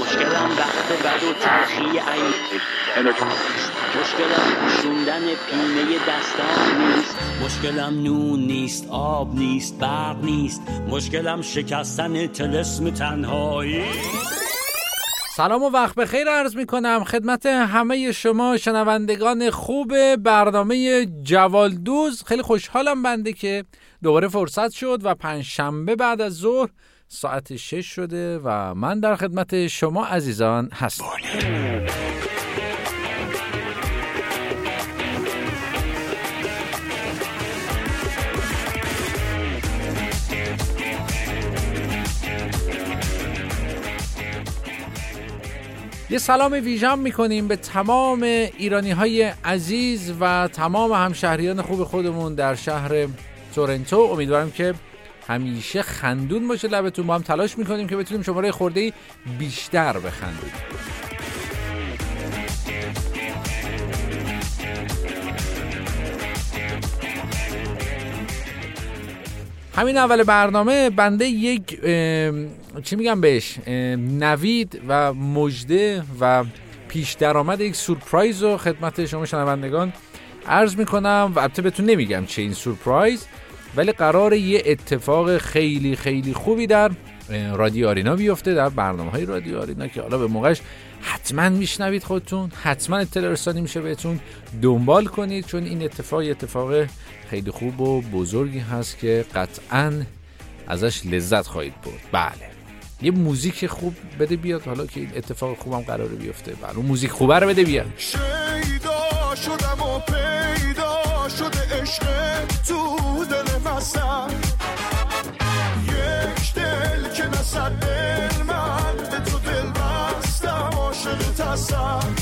مشکلم وقت بد و تلخی این مشکلم پوشوندن پینه دستان نیست مشکلم نون نیست آب نیست برق نیست. مشکلم شکستن تلسم تنهایی. سلام و وقت بخیر عرض می کنم خدمت همه شما شنوندگان خوب برنامه جوالدوز. خیلی خوشحالم بنده که دوباره فرصت شد و پنج شنبه بعد از ظهر ساعت شش شده و من در خدمت شما عزیزان هستم. یه سلام ویژم می‌کنیم به تمام ایرانی های عزیز و تمام همشهریان خوب خودمون در شهر تورنتو. امیدوارم که همیشه خندون باشه لبتون. با هم تلاش می‌کنیم که بتونیم شماره خورده بیشتر بخندیم. همین اول برنامه بنده یک چی میگم بهش نوید و مجده و پیش درآمد یک سورپرایز رو خدمت شما شنوندگان عرض می‌کنم و البته بهتون نمیگم چه این سورپرایز. ولی قرار یه اتفاق خیلی خیلی خوبی در رادیو آرینا بیفته در برنامه های رادیو آرینا که حالا به موقعش حتما میشنوید خودتون حتما اطلاع رسانی میشه بهتون. دنبال کنید چون این اتفاق اتفاق خیلی خوب و بزرگی هست که قطعا ازش لذت خواهید برد. بله. یه موزیک خوب بده بیاد حالا که این اتفاق خوبم قراره بیفته. بله اون موزیک خوبه رو بده بیاد. شیدا شدم و پیدا شده عشق تو دل تصم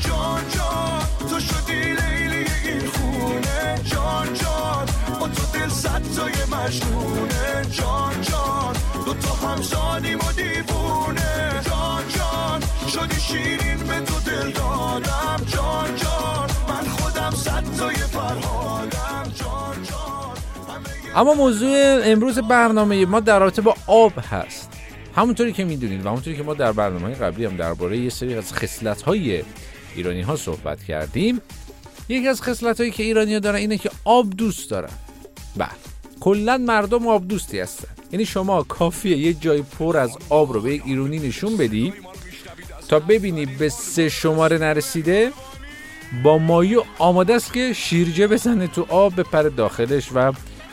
جان جان تو شدی لیلی این خونه. جان جان با تو دل صد تای مجنونه. جان جان دو تا همزادیم و دیوونه. جان جان شدی شیرین به تو دل دادم. جان جان من خودم صد تای فرهادم. جان جان اما موضوع امروز برنامه ما در رابطه با آب هست. همونطوری که می‌دونید و همونطوری که ما در برنامه قبلی هم درباره یه سری از خصلت های ایرانی ها صحبت کردیم یکی از خصلت هایی که ایرانی ها دارن اینه که آب دوست دارن. بله. کلا مردم آب دوستی هستن. یعنی شما کافیه یه جای پر از آب رو به یک ایرانی نشون بدی تا ببینی به سه شماره نرسیده با مایو آماده است که شیرجه بزنه تو آب بپره داخلش و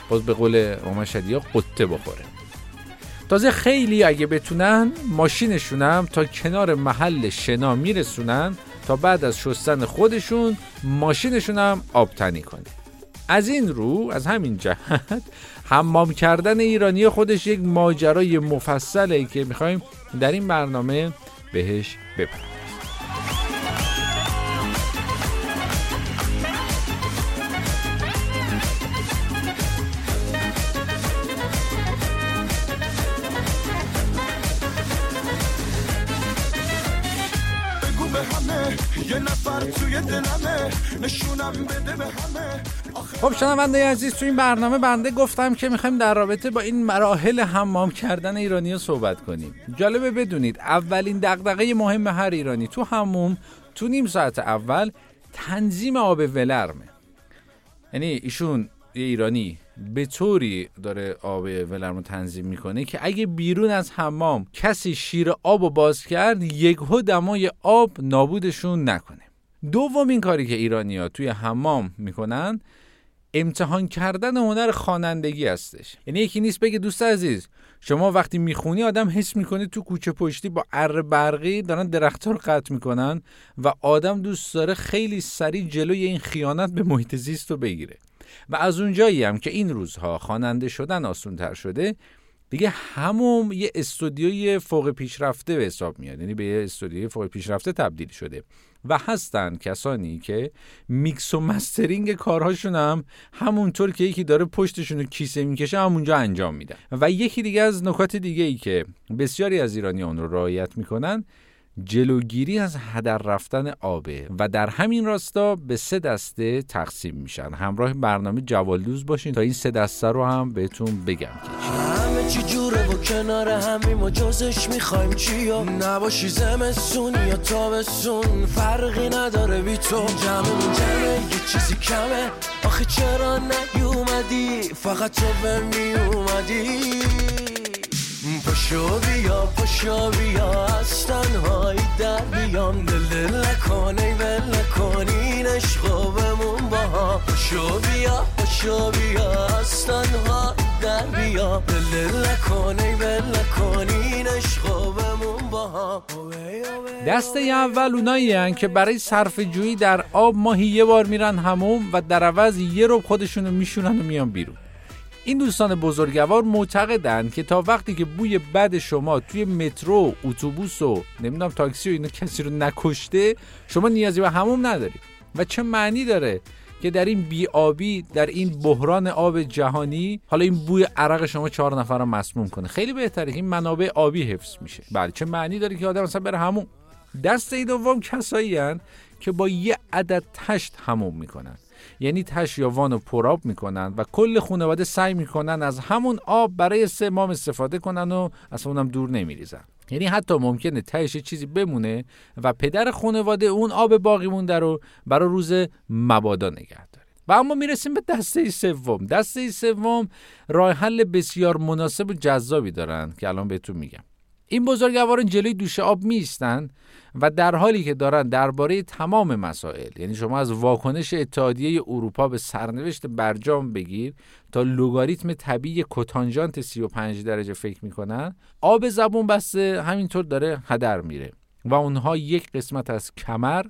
باز به قول ماما شدیا قطه بخوره. تازه خیلی اگه بتونن ماشینشونم تا کنار محل شنا میرسونن تا بعد از شستن خودشون ماشینشونم آبتنی کنه. از این رو از همین جهت حمام کردن ایرانی خودش یک ماجرای مفصله که می‌خوایم در این برنامه بهش بپریم خب شنونده عزیز تو این برنامه بنده گفتم که می‌خوایم در رابطه با این مراحل حمام کردن ایرانی صحبت کنیم. جالبه بدونید اولین دغدغه مهم هر ایرانی تو حموم تو نیم ساعت اول تنظیم آب ولرمه. یعنی ایشون یه ایرانی به طوری داره آب ولرم رو تنظیم می‌کنه که اگه بیرون از حمام کسی شیر آب رو باز کرد یکهو دمای آب نابودشون نکنه. دومین کاری که ایرانی ها توی حمام می‌کنن امتحان کردن هنر خوانندگی هستش. یعنی یکی نیست بگه دوست عزیز شما وقتی می‌خونی آدم حس می‌کنه تو کوچه پشتی با اره برقی دارن درختها رو قطع می‌کنن و آدم دوست داره خیلی سریع جلوی این خیانت به محیط زیست رو بگیره. و از اونجایی هم که این روزها خواننده شدن آسون تر شده دیگه همون یه استودیوی فوق پیشرفته به حساب میاد. یعنی به یه استودیوی فوق پیشرفته تبدیل شده. و هستن کسانی که میکس و mastering کارهاشون هم همونطور که یکی داره پشتشون رو کیسه می‌کشه همونجا انجام میدن. و یکی دیگه از نکات دیگه ای که بسیاری از ایرانی اون رو رعایت می‌کنن جلوگیری از هدر رفتن آبه. و در همین راستا به سه دسته تقسیم میشن. همراه برنامه جوالدوز باشین تا این سه دسته رو هم بهتون بگم که چی جوره و کنار همیم و جزش می‌خوایم چیا نباشی زمستون یا تابستون فرقی نداره بی تو. جمعمون جمعه یه چیزی کمه. آخه چرا نیومدی؟ فقط تو به می اومدی. پشو بیا پشو بیا از تنهایی در بیام. دل دل نکنی ول نکنین عشقو بمون با هم پشو بیا پشو بیا از تنهایی در بیام دل دل نکنی دسته اول اونایی که برای صرف جویی در آب ماهی یه بار میرن هموم و در عوض یه رو خودشونو میشونن و میان بیرون. این دوستان بزرگوار معتقدند که تا وقتی که بوی بد شما توی مترو، اتوبوس و نمی‌دونم تاکسی و اینا کسی رو نکشته شما نیازی به هموم ندارید و چه معنی داره؟ که در این بیابی در این بحران آب جهانی حالا این بوی عرق شما چهار نفر رو مسموم کنه. خیلی بهتره. این منابع آبی حفظ میشه. بله چه معنی داره که آدم مثلا بره همون؟ دسته دوم کسایی که با یه عدد تشت هموم می‌کنن. یعنی تش یا وان پراب می‌کنن و کل خانواده سعی می‌کنن از همون آب برای سمام استفاده کنن و از اونم دور نمیریزن. یعنی حتی ممکنه تهش چیزی بمونه و پدر خانواده اون آب باقی مونده رو برای روز مبادا نگه داره. و اما می‌رسیم به دسته سوم. دسته سوم راه حل بسیار مناسب و جذابی دارن که الان بهتون میگم. این بزرگواران جلوی دوش آب میستن و در حالی که دارن درباره تمام مسائل یعنی شما از واکنش اتحادیه اروپا به سرنوشت برجام بگیر تا لوگاریتم طبیعی کتانجانت 35 درجه فکر می‌کنن آب زبون بسته همینطور داره هدر میره و اونها یک قسمت از کمر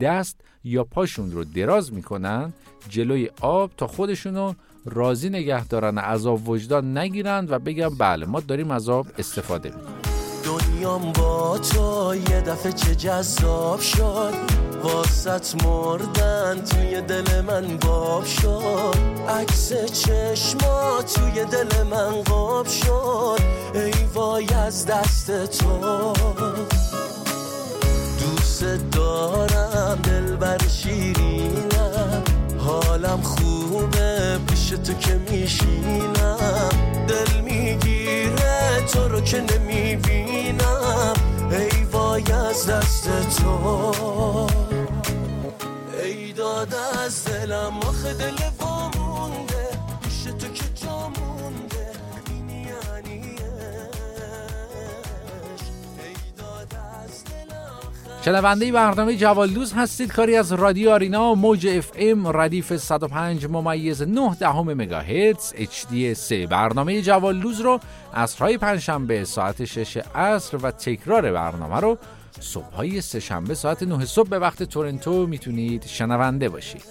دست یا پاشون رو دراز می‌کنن جلوی آب تا خودشونو راضی نگه دارن عذاب وجدان نگیرند و بگن بله ما داریم از آب استفاده می‌کنیم. دنیام با تو یه دفعه چه جذاب شد. واسط مردن توی دل من باب شد. عکس چشما توی دل من قاب شد. ای وای از دست تو. دوست دارم دل بر شیرینم. حالم خوبه پیش تو که میشینم. دل ای داد از دلم آخه دل وامونده پیش تو که جا مونده این یعنی شنونده برنامه جوالدوز هستید. کاری از رادیو آرینا موج اف ام ردیف 105 ممیز 9 دهم مگاهرتز اچ دی 3 برنامه جوالدوز رو های پنجشنبه ساعت 6 عصر و تکرار برنامه رو صبح های سه شنبه ساعت 9 صبح به وقت تورنتو می‌تونید شنونده باشید.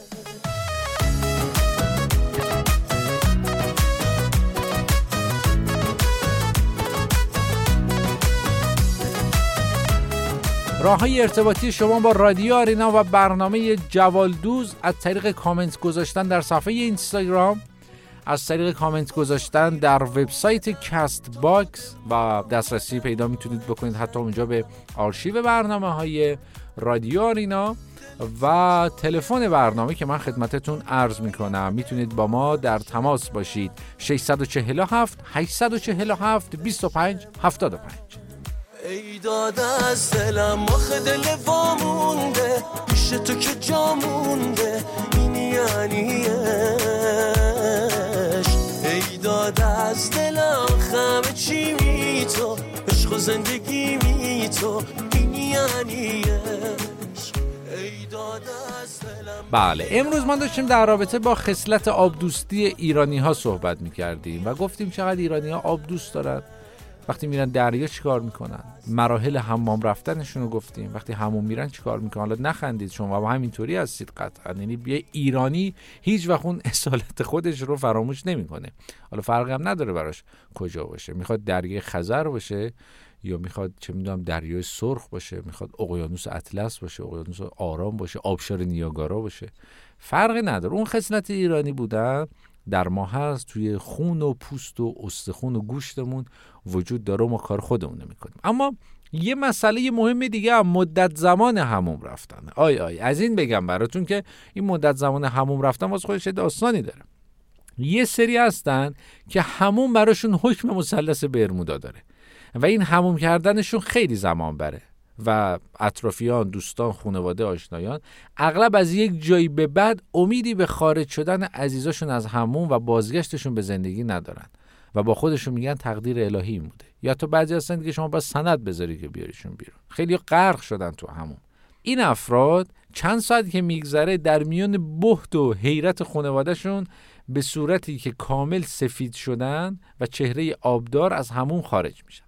راه های ارتباطی شما با رادیو آرینا و برنامه جوالدوز از طریق کامنت گذاشتن در صفحه اینستاگرام. از طریق کامنت گذاشتن در وبسایت Castbox و دسترسی پیدا می‌تونید بکنید حتی اونجا به آرشیو برنامه های رادیو آرینا و تلفن برنامه که من خدمتتون عرض می‌کنم. می‌تونید با ما در تماس باشید. 647 847 25 75 ای داد از دلم آخه دل وامونده. پیش تو که جا مونده این یعنی زندگی می تو بله امروز ما داشتیم در رابطه با خصلت آب دوستی ایرانی ها صحبت می کردیم و گفتیم چقدر ایرانی ها آب دوست دارن. وقتی میرن دریا چیکار می‌کنن؟ مراحل حمام رفتنشون رو گفتیم. وقتی حموم میرن چیکار می‌کنن؟ حالا نخندید شما و همینطوری هستید قطعا. یعنی یه ایرانی هیچ وقت اون اصالت خودش رو فراموش نمی‌کنه. حالا فرقی هم نداره براش کجا باشه. می‌خواد دریای خزر باشه یا می‌خواد چه می‌دونم دریای سرخ باشه می‌خواد اقیانوس اطلس باشه اقیانوس آرام باشه آبشار نیاگارا باشه. فرقی نداره. اون خصلت ایرانی بودن در ما هست توی خون و پوست و استخون و گوشتمون وجود داره و ما کار خودمون می‌کنیم. اما یه مسئله مهم دیگه هم مدت زمان هموم رفتن. آی آی از این بگم براتون که این مدت زمان هموم رفتن واسه خودش داستانی داره. یه سری هستن که همون براشون حکم مثلث برمودا داره. و این هموم کردنشون خیلی زمان بره. و اطرافیان دوستان خانواده آشنایان اغلب از یک جایی به بعد امیدی به خارج شدن عزیزاشون از همون و بازگشتشون به زندگی ندارن و با خودشون میگن تقدیر الهی بوده. یا تو بعضی هستن که شما باید سند بذاری که بیاریشون بیرون. خیلی غرق شدن تو همون این افراد چند ساعت که میگذره در میان بهت و حیرت خانوادهشون به صورتی که کامل سفید شدن و چهره آبدار از همون خارج میشن.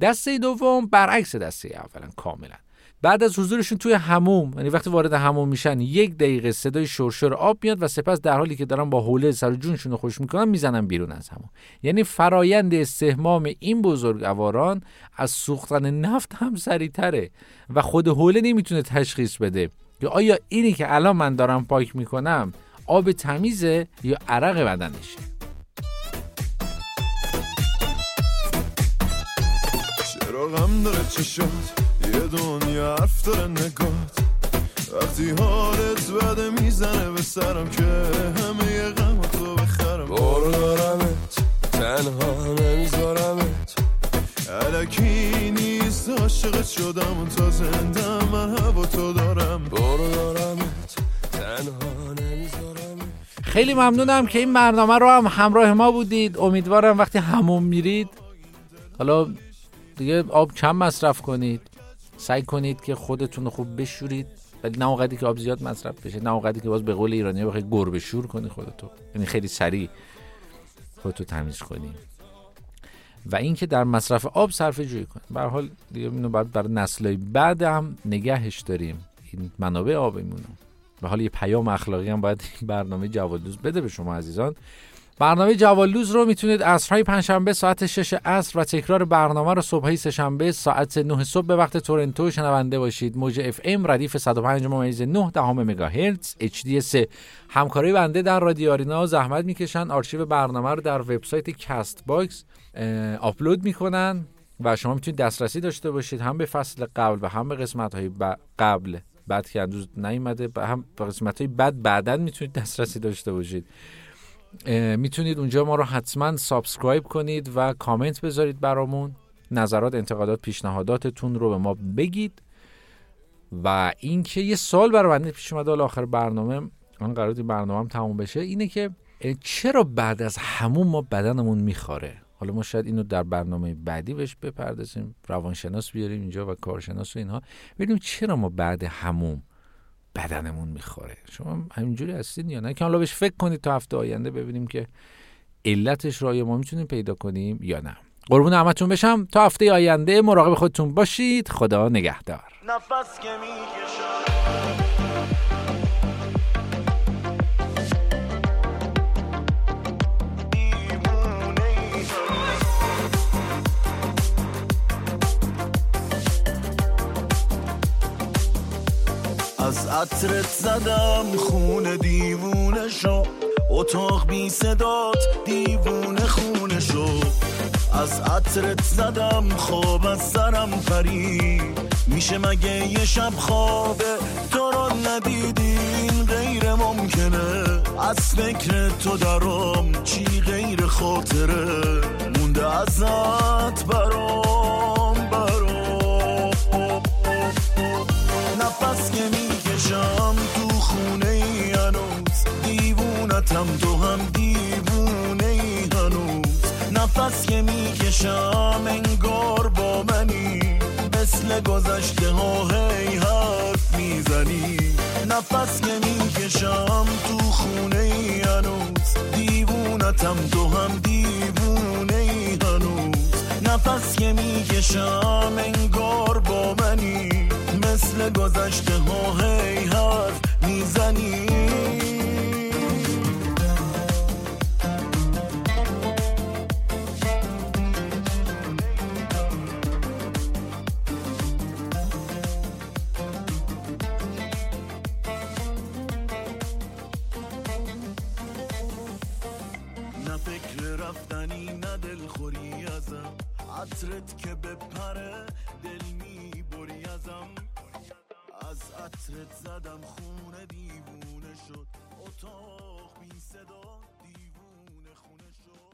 دسته دوم برعکس دسته اولا کاملا. بعد از حضورشون توی هموم یعنی وقتی وارد هموم میشن یک دقیقه صدای شرشر آب میاد و سپس در حالی که دارن با حوله سر جونشون رو خوش می‌کنن می‌زنن بیرون از همون یعنی فرایند استهمام این بزرگواران از سوختن نفت هم سریعتره و خود حوله نمی‌تونه تشخیص بده که آیا اینی که الان من دارم پاک می‌کنم آب تمیزه یا عرق بدنشه. چرا غم داره چشات یه دنیا حرف داره نگات. وقتی حالت بده می‌زنه به سرم که همه یه غم تو بخرم. بارو دارمت تنها نمیذارمت. علکی نیست عاشقت شدم تا زنده من هوا تو دارم. بارو دارمت تنها نمیذارمت. خیلی ممنونم که این برنامه رو هم همراه ما بودید. امیدوارم وقتی همون میرید حالا دیگه آب کم مصرف کنید. سعی کنید که خودتون خوب بشورید. ولی نه اوقدی که آب زیاد مصرف بشه نه اوقدی که باز به قول ایرانی بخوای گربه شور کنی خودتو. یعنی خیلی سریع خودتو تمیز کنی. و اینکه در مصرف آب صرفه جویی کنید. به حال دیگه اینو بعد برای نسل‌های بعد هم نگهش داریم. این منابع آبمون به حال یه پیام اخلاقی هم باید برنامه جوالدوز بده به شما عزیزان. برنامه جوالدوز رو می‌تونید عصرهای پنجشنبه ساعت 6 عصر و تکرار برنامه رو صبحی سهشنبه ساعت 9 صبح به وقت تورنتو شنونده باشید. موج اف ام ردیف 105 ممیز 9 دهم مگاهرتز 3 همکاری بنده در رادیو آرینا زحمت می‌کشن. آرشیو برنامه رو در وبسایت کاست باکس آپلود می‌کنن و شما می‌تونید دسترسی داشته باشید. هم به فصل قبل و هم به قسمت های قبل بعد که هنوز نیومده هم به قسمت های بعد بعدا می‌تونید دسترسی داشته باشید. می‌تونید اونجا ما رو حتما subscribe کنید و کامنت بذارید برامون. نظرات انتقادات پیشنهاداتتون رو به ما بگید. و اینکه یه سال برای بنده پیش اومده آخر برنامه آن قرار برنامه هم تموم بشه اینه که چرا بعد از همون ما بدنمون می‌خوره حالا ما شاید اینو در برنامه بعدی بهش بپردازیم روانشناس بیاریم اینجا و کارشناس و اینها. ببینیم چرا ما بعد هموم بدنمون می‌خوره. شما همینجوری هستین یا نه؟ که حالا بهش فکر کنید تا هفته آینده ببینیم که علتش را ما می‌تونیم پیدا کنیم یا نه. قربون همتون بشم. تا هفته آینده مراقب خودتون باشید. خدا نگهدار. نفس که عطرت زدم خونه دیوونه شو. اتاق بی صدات دیوونه خونه شو. از عطرت زدم خواب از سرم پری میشه مگه یه شب خوابه تو رو ندیدین غیر ممکنه. از فکر تو درام چی غیر خاطره؟ مونده ازت برام. نفس که می‌کشم تو خونه ای هنوز. دیوونتم تو هم دیوونه ای هنوز. نفس که می‌کشم انگار با منی. مثل گذشته ها هی حرف می‌زنی. نفس که می‌کشم تو خونه ای هنوز. دیوونتم تو هم دیوونه ای هنوز. نفس که می‌کشم انگار با منی. مثل گذشته ها هی حرف می‌زنی. رفتنی نه دلخوری ازم. عطرت که بپره دل عطرت زدم خونه دیوونه شد. اتاق بی صدا دیوونه خونه شد.